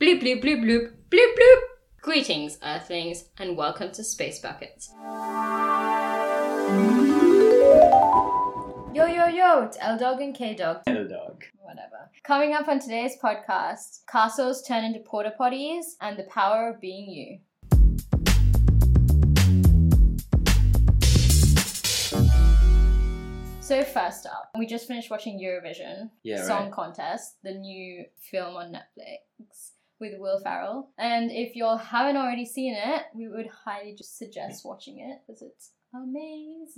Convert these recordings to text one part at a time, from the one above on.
Bloop, bloop, bloop, bloop, bloop, bloop. Greetings, Earthlings, and welcome to Space Buckets. Yo, yo, yo, it's L Dog and K Dog. L dog. Whatever. Coming up on today's podcast castles turn into porta potties and the power of being you. So, first up, we just finished watching Eurovision Yeah, Song right. Contest, the new film on Netflix with Will Ferrell. And if you haven't already seen it, we would highly just suggest watching it because it's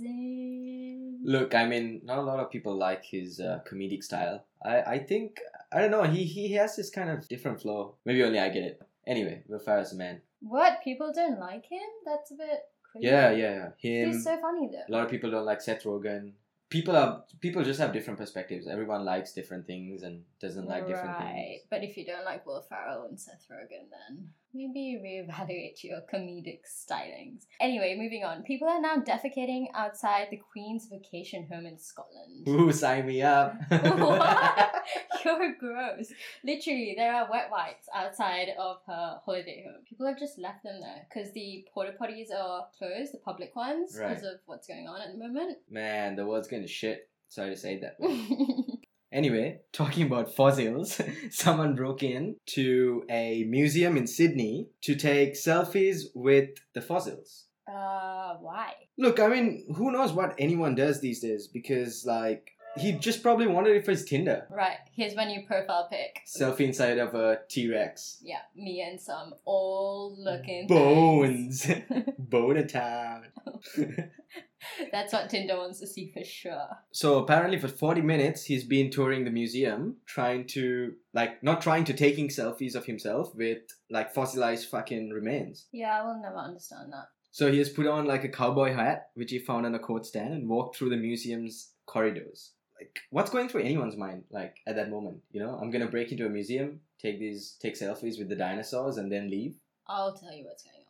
amazing. Look, I mean, not a lot of people like his uh, comedic style. I, I think I don't know. He he has this kind of different flow. Maybe only I get it. Anyway, Will Ferrell's a man. What? People don't like him? That's a bit crazy. Yeah, yeah, yeah. Him. He's so funny though. a lot of people don't like Seth Rogen. People are people just have different perspectives. Everyone likes different things and doesn't like different right. things. But if you don't like Will Ferrell and Seth Rogen, then maybe reevaluate your comedic stylings. Anyway, moving on. People are now defecating outside the Queen's vacation home in Scotland. Ooh, sign me up. What? You're gross. Literally, there are wet wipes outside of her holiday home. People have just left them there because the porta potties are closed, the public ones, because Right. of what's going on at the moment. Man, the world's going to shit. Sorry to say that. Anyway, talking about fossils, someone broke in to a museum in Sydney to take selfies with the fossils. uh, why? Look, I mean, who knows what anyone does these days because, like, he just probably wanted it for his Tinder. Right, here's my new profile pic. Selfie inside of a T Rex. Yeah, me and some old looking Bones. Boner town. That's what Tinder wants to see for sure. So apparently for 40 minutes he's been touring the museum trying to like not trying to taking selfies of himself with like fossilized fucking remains. Yeah, I will never understand that. So he has put on like a cowboy hat which he found on a coat stand and walked through the museum's corridors. Like what's going through anyone's mind like at that moment, you know? I'm going to break into a museum, take these take selfies with the dinosaurs and then leave. I'll tell you what's going on.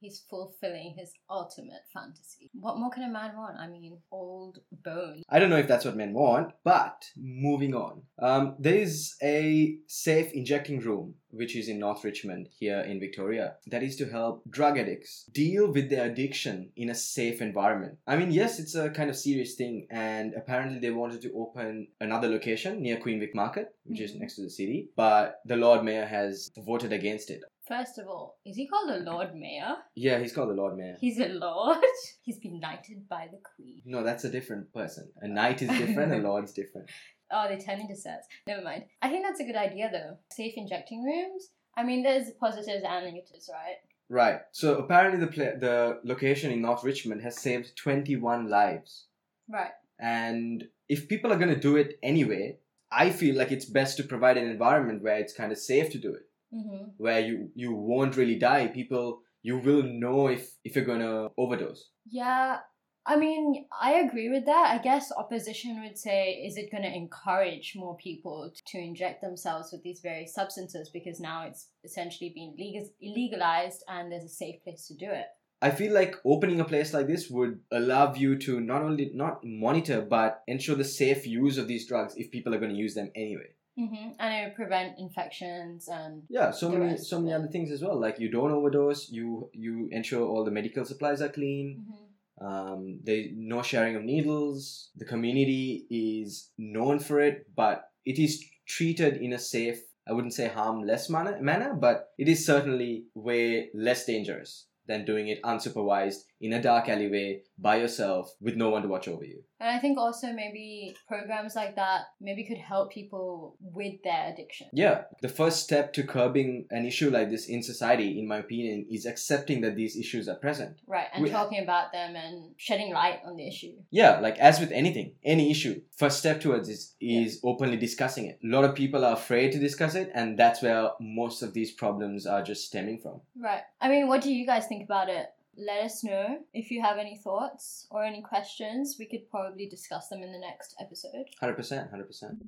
He's fulfilling his ultimate fantasy. What more can a man want? I mean, old bones. I don't know if that's what men want, but moving on. Um, there is a safe injecting room, which is in North Richmond here in Victoria, that is to help drug addicts deal with their addiction in a safe environment. I mean, yes, it's a kind of serious thing, and apparently they wanted to open another location near Queen Vic Market, which is Mhm. next to the city, but the Lord Mayor has voted against it. First of all, is he called the Lord Mayor? Yeah, he's called the Lord Mayor. He's a lord? He's been knighted by the Queen. No, that's a different person. A knight is different, a lord's different. Oh, they turn into sets. Never mind. I think that's a good idea though. Safe injecting rooms. I mean, there's positives and negatives, right? Right. So apparently the pla- the location in North Richmond has saved 21 lives. Right. And if people are going to do it anyway, I feel like it's best to provide an environment where it's kind of safe to do it, Mm-hmm. where you you won't really die. People you will know if if you're going to overdose. Yeah, I mean, I agree with that. I guess opposition would say, is it going to encourage more people to inject themselves with these various substances because now it's essentially been legal- legalized and there's a safe place to do it? I feel like opening a place like this would allow you to not only not monitor but ensure the safe use of these drugs if people are going to use them anyway. Mm-hmm. And it would prevent infections and Yeah, so many so many other things as well. Like you don't overdose, you you ensure all the medical supplies are clean. Mhm. Um, there no sharing of needles. The community is known for it, but it is treated in a safe. I wouldn't say harmless manner, manner, but it is certainly way less dangerous than doing it unsupervised in a dark alleyway by yourself with no one to watch over you. And I think also maybe programs like that maybe could help people with their addiction. Yeah, the first step to curbing an issue like this in society, in my opinion, is accepting that these issues are present. Right, and We- talking about them and shedding light on the issue. Yeah, like as with anything, any issue, first step towards is is openly discussing it. A lot of people are afraid to discuss it, and that's where most of these problems are just stemming from. Right. I mean, what do you guys think about it? Let us know if you have any thoughts or any questions. We could probably discuss them in the next episode. Hundred percent, hundred percent.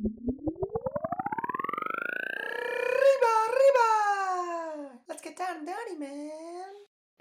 Reba, reba! Let's get down and dirty, man.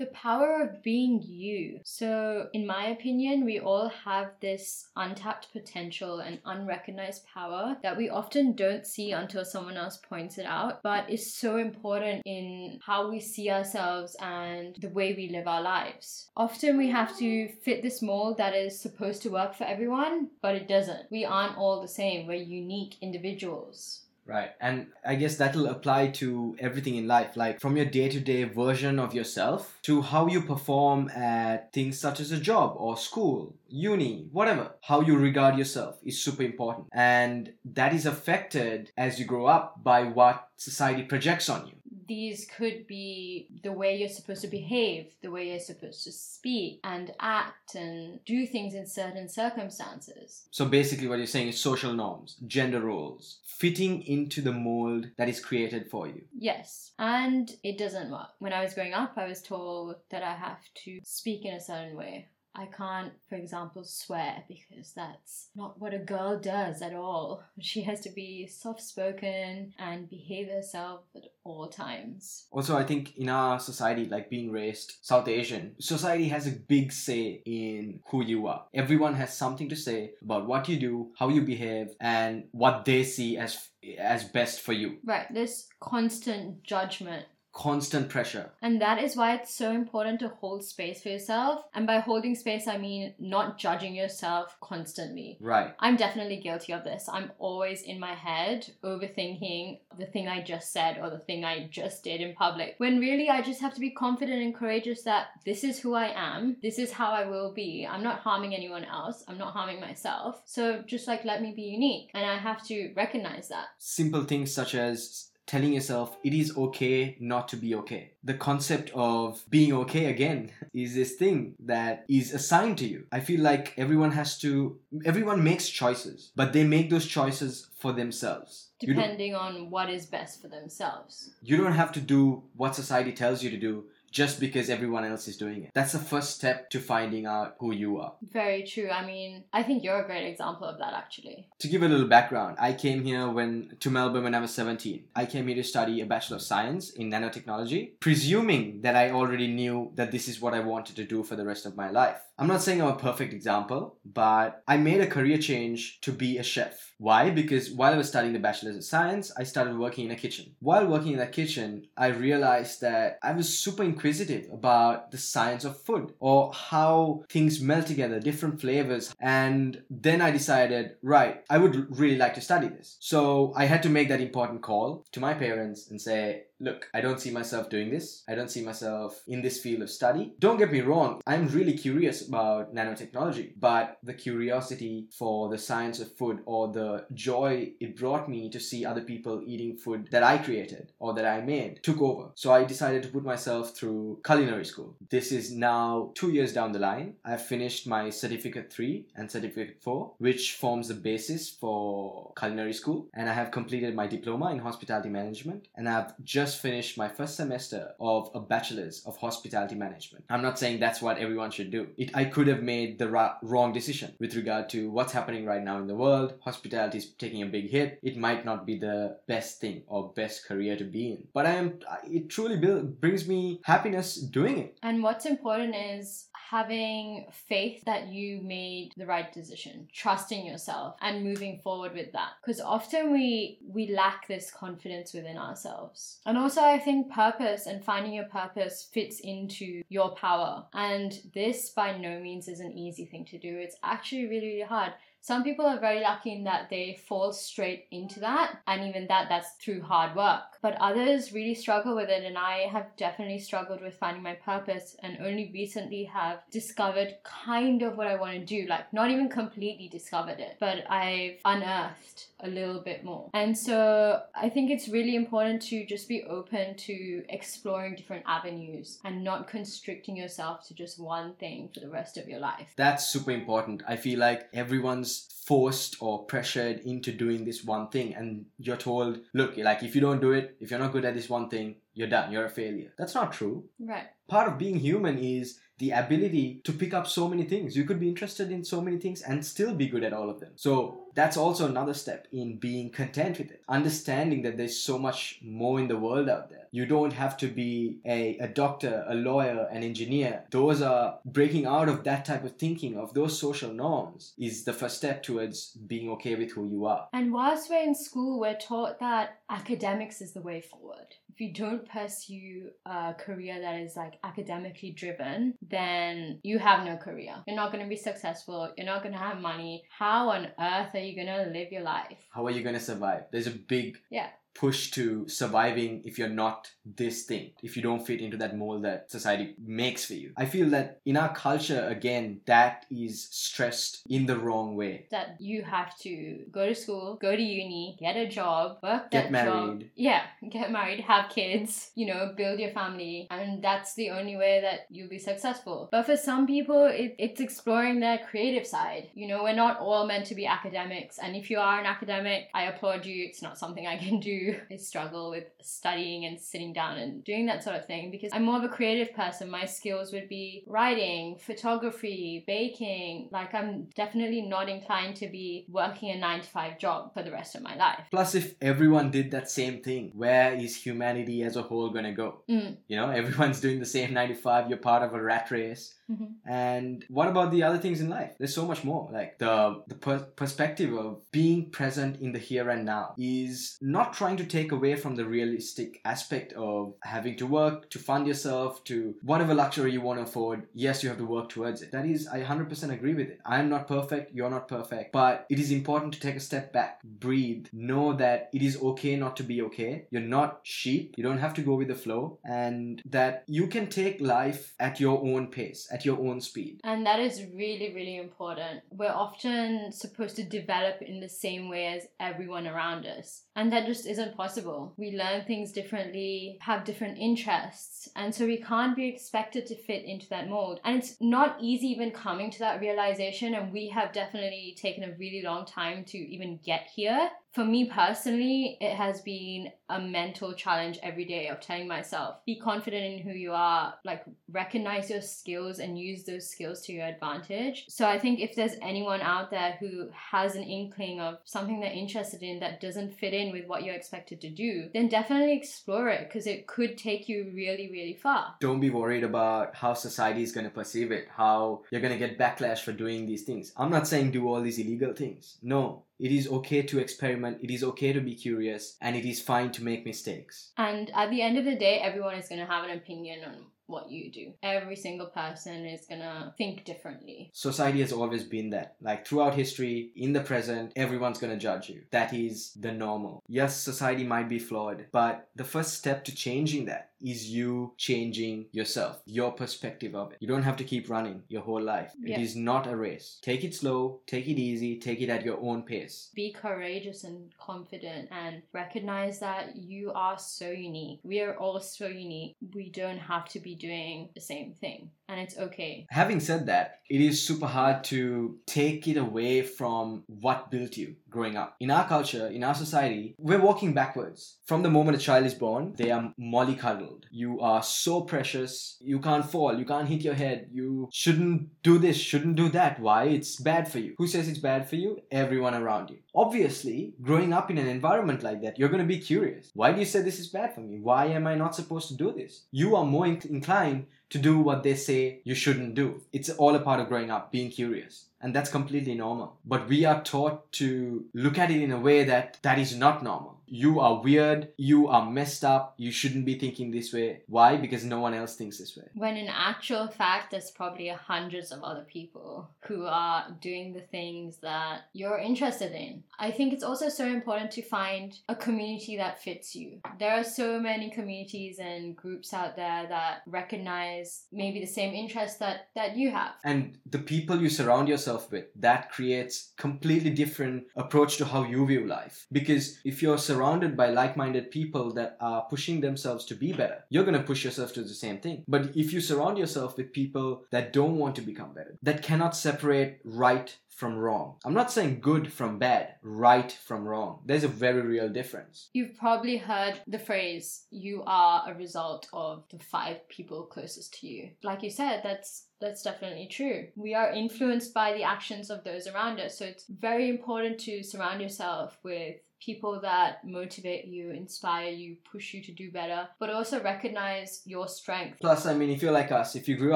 The power of being you. So, in my opinion, we all have this untapped potential and unrecognized power that we often don't see until someone else points it out, but is so important in how we see ourselves and the way we live our lives. Often we have to fit this mold that is supposed to work for everyone, but it doesn't. We aren't all the same, we're unique individuals. Right. And I guess that'll apply to everything in life, like from your day to day version of yourself to how you perform at things such as a job or school, uni, whatever. How you regard yourself is super important. And that is affected as you grow up by what society projects on you these could be the way you're supposed to behave, the way you're supposed to speak and act and do things in certain circumstances. So basically, what you're saying is social norms, gender roles, fitting into the mold that is created for you. Yes, and it doesn't work. When I was growing up, I was told that I have to speak in a certain way. I can't, for example, swear because that's not what a girl does at all. She has to be soft spoken and behave herself at all times. Also, I think in our society, like being raised South Asian, society has a big say in who you are. Everyone has something to say about what you do, how you behave, and what they see as as best for you. Right, this constant judgment constant pressure. And that is why it's so important to hold space for yourself. And by holding space, I mean not judging yourself constantly. Right. I'm definitely guilty of this. I'm always in my head overthinking the thing I just said or the thing I just did in public. When really I just have to be confident and courageous that this is who I am, this is how I will be. I'm not harming anyone else, I'm not harming myself. So just like let me be unique. And I have to recognize that. Simple things such as telling yourself it is okay not to be okay. The concept of being okay again is this thing that is assigned to you. I feel like everyone has to, everyone makes choices, but they make those choices for themselves. Depending on what is best for themselves. You don't have to do what society tells you to do just because everyone else is doing it. That's the first step to finding out who you are. Very true. I mean, I think you're a great example of that actually. To give a little background, I came here when to Melbourne when I was 17. I came here to study a Bachelor of Science in nanotechnology, presuming that I already knew that this is what I wanted to do for the rest of my life. I'm not saying I'm a perfect example, but I made a career change to be a chef. Why? Because while I was studying the Bachelor's of Science, I started working in a kitchen. While working in that kitchen, I realized that I was super inquisitive about the science of food or how things melt together, different flavors. And then I decided, right, I would really like to study this. So I had to make that important call to my parents and say, look, I don't see myself doing this. I don't see myself in this field of study. Don't get me wrong, I'm really curious about nanotechnology, but the curiosity for the science of food or the joy it brought me to see other people eating food that I created or that I made took over. So I decided to put myself through culinary school. This is now two years down the line. I've finished my certificate three and certificate four, which forms the basis for culinary school. And I have completed my diploma in hospitality management and I've just just finished my first semester of a bachelor's of hospitality management. I'm not saying that's what everyone should do. It, I could have made the ra- wrong decision with regard to what's happening right now in the world. Hospitality is taking a big hit. It might not be the best thing or best career to be in. But I am. It truly brings me happiness doing it. And what's important is having faith that you made the right decision, trusting yourself and moving forward with that. Because often we we lack this confidence within ourselves. And also I think purpose and finding your purpose fits into your power. And this by no means is an easy thing to do. It's actually really, really hard some people are very lucky in that they fall straight into that, and even that, that's through hard work. But others really struggle with it, and I have definitely struggled with finding my purpose, and only recently have discovered kind of what I want to do. Like, not even completely discovered it, but I've unearthed a little bit more. And so I think it's really important to just be open to exploring different avenues and not constricting yourself to just one thing for the rest of your life. That's super important. I feel like everyone's forced or pressured into doing this one thing and you're told look like if you don't do it if you're not good at this one thing you're done you're a failure. That's not true. Right. Part of being human is the ability to pick up so many things. You could be interested in so many things and still be good at all of them. So that's also another step in being content with it. Understanding that there's so much more in the world out there. You don't have to be a, a doctor, a lawyer, an engineer. Those are breaking out of that type of thinking, of those social norms, is the first step towards being okay with who you are. And whilst we're in school, we're taught that academics is the way forward. If you don't pursue a career that is like academically driven, then you have no career. You're not going to be successful. You're not going to have money. How on earth are you going to live your life? How are you going to survive? There's a big Yeah. Push to surviving if you're not this thing, if you don't fit into that mold that society makes for you. I feel that in our culture, again, that is stressed in the wrong way. That you have to go to school, go to uni, get a job, work Get that job. married. Yeah, get married, have kids, you know, build your family, and that's the only way that you'll be successful. But for some people, it, it's exploring their creative side. You know, we're not all meant to be academics, and if you are an academic, I applaud you. It's not something I can do. I struggle with studying and sitting down and doing that sort of thing because I'm more of a creative person. My skills would be writing, photography, baking. Like, I'm definitely not inclined to be working a nine to five job for the rest of my life. Plus, if everyone did that same thing, where is humanity as a whole gonna go? Mm. You know, everyone's doing the same nine to five, you're part of a rat race. Mhm. And what about the other things in life? There's so much more. Like the the per- perspective of being present in the here and now is not trying to take away from the realistic aspect of having to work to fund yourself to whatever luxury you want to afford. Yes, you have to work towards it. That is, I 100% agree with it. I'm not perfect. You're not perfect. But it is important to take a step back, breathe, know that it is okay not to be okay. You're not sheep. You don't have to go with the flow, and that you can take life at your own pace, at your own speed. And that is really, really important. We're often supposed to develop in the same way as everyone around us. And that just isn't possible. We learn things differently, have different interests, and so we can't be expected to fit into that mold. And it's not easy even coming to that realization, and we have definitely taken a really long time to even get here. For me personally, it has been a mental challenge every day of telling myself, be confident in who you are, like recognize your skills and use those skills to your advantage. So I think if there's anyone out there who has an inkling of something they're interested in that doesn't fit in with what you're expected to do, then definitely explore it because it could take you really, really far. Don't be worried about how society is going to perceive it, how you're going to get backlash for doing these things. I'm not saying do all these illegal things. No. It is okay to experiment, it is okay to be curious, and it is fine to make mistakes. And at the end of the day, everyone is going to have an opinion on what you do. Every single person is to think differently. Society has always been that. Like throughout history, in the present, everyone's gonna judge you. That is the normal. Yes, society might be flawed, but the first step to changing that is you changing yourself, your perspective of it. You don't have to keep running your whole life. Yeah. It is not a race. Take it slow, take it easy, take it at your own pace. Be courageous and confident and recognize that you are so unique. We are all so unique. We don't have to be doing the same thing. And it's okay. Having said that, it is super hard to take it away from what built you growing up. In our culture, in our society, we're walking backwards. From the moment a child is born, they are mollycoddled. You are so precious. You can't fall. You can't hit your head. You shouldn't do this, shouldn't do that. Why? It's bad for you. Who says it's bad for you? Everyone around you. Obviously, growing up in an environment like that, you're going to be curious. Why do you say this is bad for me? Why am I not supposed to do this? You are more in- inclined to do what they say you shouldn't do. It's all a part of growing up, being curious. And that's completely normal. But we are taught to look at it in a way that that is not normal. You are weird, you are messed up, you shouldn't be thinking this way. Why? Because no one else thinks this way. When in actual fact, there's probably hundreds of other people who are doing the things that you're interested in. I think it's also so important to find a community that fits you. There are so many communities and groups out there that recognize maybe the same interests that, that you have. And the people you surround yourself with, that creates completely different approach to how you view life. Because if you're surrounded surrounded by like-minded people that are pushing themselves to be better, you're going to push yourself to the same thing. But if you surround yourself with people that don't want to become better, that cannot separate right from wrong. I'm not saying good from bad, right from wrong. There's a very real difference. You've probably heard the phrase, you are a result of the five people closest to you. Like you said, that's that's definitely true. We are influenced by the actions of those around us. So it's very important to surround yourself with people that motivate you, inspire you, push you to do better, but also recognize your strength. Plus, I mean, if you're like us, if you grew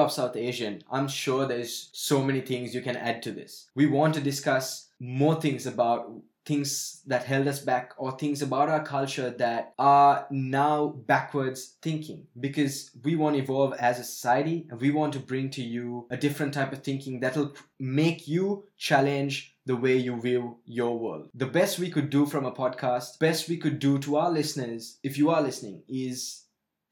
up South Asian, I'm sure there's so many things you can add to this. We want to discuss more things about things that held us back or things about our culture that are now backwards thinking because we want to evolve as a society and we want to bring to you a different type of thinking that'll make you challenge the way you view your world. The best we could do from a podcast, best we could do to our listeners, if you are listening, is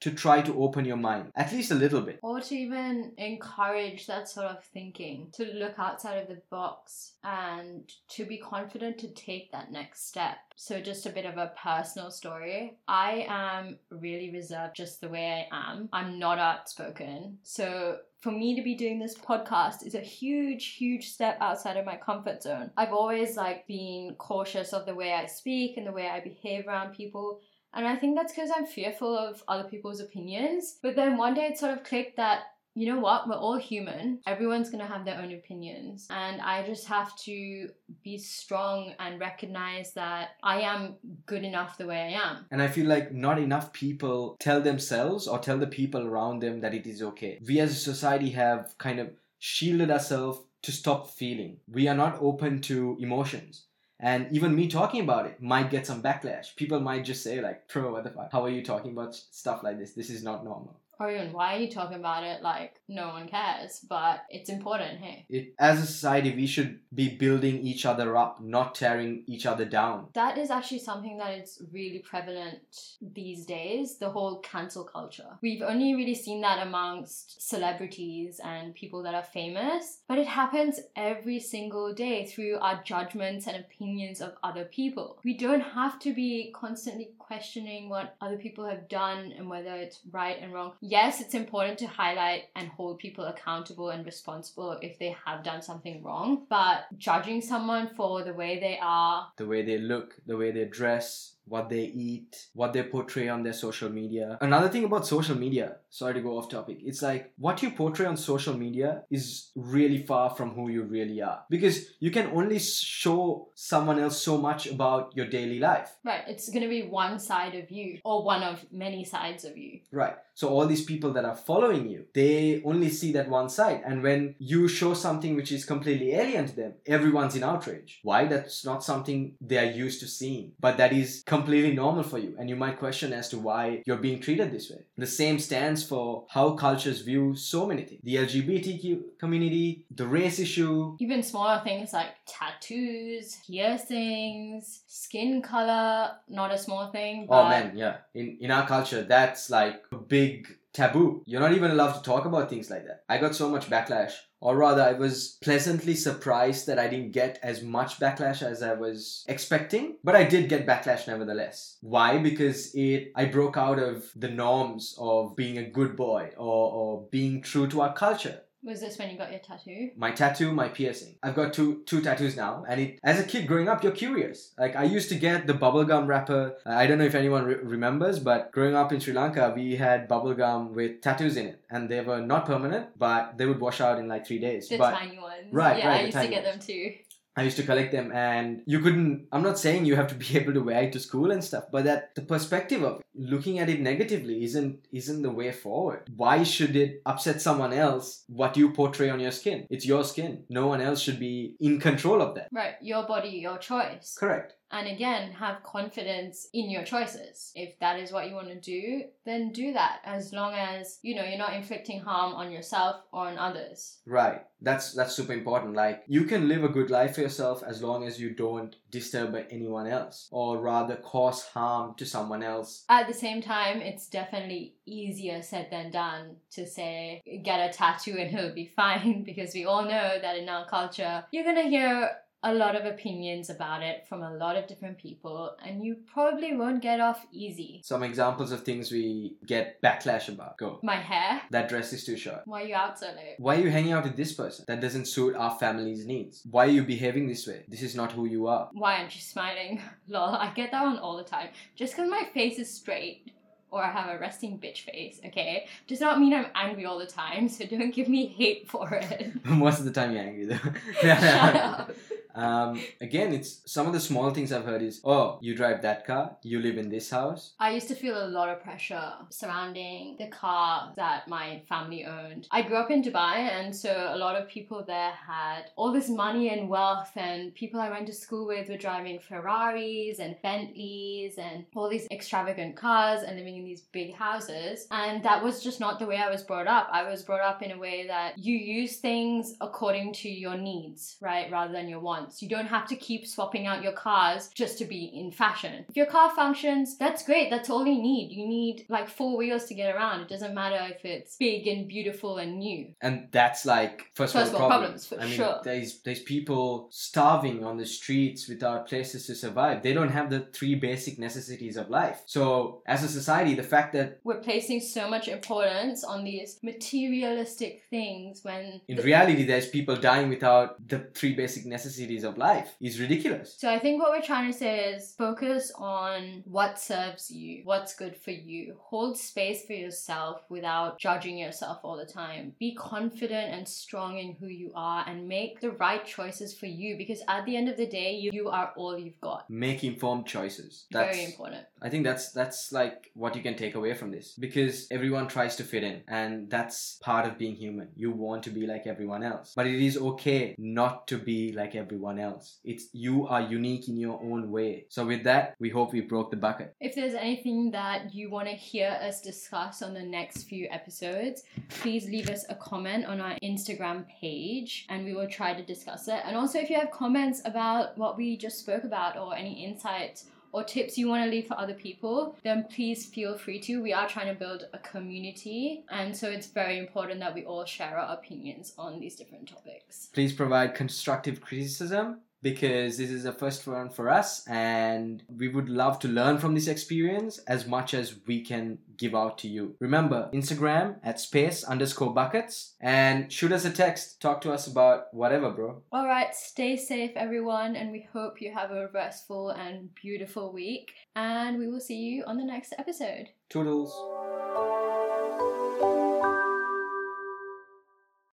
to try to open your mind at least a little bit. Or to even encourage that sort of thinking, to look outside of the box and to be confident to take that next step. So, just a bit of a personal story. I am really reserved just the way I am. I'm not outspoken. So, for me to be doing this podcast is a huge huge step outside of my comfort zone i've always like been cautious of the way i speak and the way i behave around people and I think that's because I'm fearful of other people's opinions. But then one day it sort of clicked that you know what? We're all human. Everyone's going to have their own opinions. And I just have to be strong and recognize that I am good enough the way I am. And I feel like not enough people tell themselves or tell the people around them that it is okay. We as a society have kind of shielded ourselves to stop feeling. We are not open to emotions. And even me talking about it might get some backlash. People might just say, like, bro, what the fuck? How are you talking about stuff like this? This is not normal or even why are you talking about it like no one cares? But it's important hey it, as a society we should be building each other up not tearing each other down. That is actually something that is really prevalent these days the whole cancel culture. We've only really seen that amongst celebrities and people that are famous but it happens every single day through our judgments and opinions of other people. We don't have to be constantly questioning what other people have done and whether it's right and wrong yes, it's important to highlight and hold people accountable and responsible if they have done something wrong, but judging someone for the way they are, the way they look, the way they dress, what they eat, what they portray on their social media. Another thing about social media, sorry to go off topic, it's like what you portray on social media is really far from who you really are. Because you can only show someone else so much about your daily life. Right, it's going to be one side of you or one of many sides of you. Right. So all these people that are following you, they only see that one side. And when you show something which is completely alien to them, everyone's in outrage. Why? That's not something they are used to seeing. But that is completely normal for you and you might question as to why you're being treated this way. The same stands for how cultures view so many things. The LGBTQ community, the race issue. Even smaller things like tattoos, piercings, skin color, not a small thing. oh man, yeah. In in our culture, that's like a big taboo. You're not even allowed to talk about things like that. I got so much backlash. Or rather, I was pleasantly surprised that I didn't get as much backlash as I was expecting, but I did get backlash nevertheless. Why? Because it I broke out of the norms of being a good boy or, or being true to our culture. Was this when you got your tattoo? My tattoo, my piercing. I've got two two tattoos now, and it as a kid growing up, you're curious. Like I used to get the bubblegum wrapper. I don't know if anyone re- remembers, but growing up in Sri Lanka, we had bubblegum with tattoos in it, and they were not permanent, but they would wash out in like three days. The but, tiny ones. Right, yeah, right, I used to get ones. them too. I used to collect them, and you couldn't. I'm not saying you have to be able to wear it to school and stuff, but that the perspective of looking at it negatively isn't isn't the way forward. Why should it upset someone else what you portray on your skin? It's your skin. No one else should be in control of that. Right, your body, your choice. Correct. And again, have confidence in your choices. If that is what you want to do, then do that as long as, you know, you're not inflicting harm on yourself or on others. Right. That's that's super important. Like you can live a good life for yourself as long as you don't disturb anyone else or rather cause harm to someone else. At the same time, it's definitely easier said than done to say get a tattoo and it'll be fine because we all know that in our culture you're gonna hear a lot of opinions about it from a lot of different people, and you probably won't get off easy. Some examples of things we get backlash about. Go. My hair. That dress is too short. Why are you out so late? Why are you hanging out with this person? That doesn't suit our family's needs. Why are you behaving this way? This is not who you are. Why aren't you smiling? Lol, I get that one all the time. Just because my face is straight or I have a resting bitch face, okay, does not mean I'm angry all the time, so don't give me hate for it. Most of the time you're angry though. Shut up. Um, again, it's some of the small things I've heard is, oh, you drive that car, you live in this house. I used to feel a lot of pressure surrounding the car that my family owned. I grew up in Dubai, and so a lot of people there had all this money and wealth, and people I went to school with were driving Ferraris and Bentleys and all these extravagant cars and living in these big houses. And that was just not the way I was brought up. I was brought up in a way that you use things according to your needs, right, rather than your wants. You don't have to keep swapping out your cars just to be in fashion. If your car functions, that's great. That's all you need. You need like four wheels to get around. It doesn't matter if it's big and beautiful and new. And that's like first, First world world problems. problems, for I mean, sure. there's there's people starving on the streets without places to survive. They don't have the three basic necessities of life. So as a society, the fact that We're placing so much importance on these materialistic things when in reality there's people dying without the three basic necessities of life is ridiculous. So I think what we're trying to say is focus on what serves you, what's good for you. Hold space for yourself without judging yourself all the time. Be confident and strong in who you are and make the right choices for you because at the end of the day, you, you are all you've got. Make informed choices. That's Very important. I think that's that's like what you can take away from this because everyone tries to fit in and that's part of being human. You want to be like everyone else. But it is okay not to be like everyone else. It's you are unique in your own way. So with that, we hope we broke the bucket. If there's anything that you want to hear us discuss on the next few episodes, please leave us a comment on our Instagram page and we will try to discuss it. And also, if you have comments about what we just spoke about or any insights or tips you want to leave for other people, then please feel free to. We are trying to build a community, and so it's very important that we all share our opinions on these different topics. Please provide constructive criticism because this is a first one for us and we would love to learn from this experience as much as we can give out to you. Remember, Instagram at space underscore buckets and shoot us a text. Talk to us about whatever, bro. All right, stay safe, everyone, and we hope you have a restful and beautiful week. And we will see you on the next episode. Toodles.